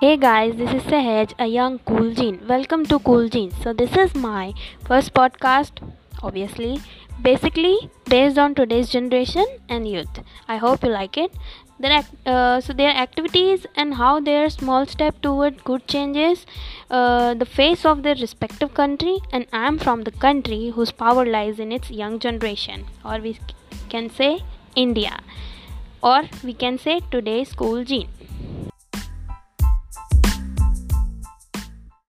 Hey guys, this is Sahaj, a young cool gene. Welcome to Cool Gene. So this is my first podcast, obviously, basically based on today's generation and youth. I hope you like it. Their uh, so their activities and how their small step toward good changes uh, the face of their respective country. And I am from the country whose power lies in its young generation, or we can say India, or we can say today's cool gene.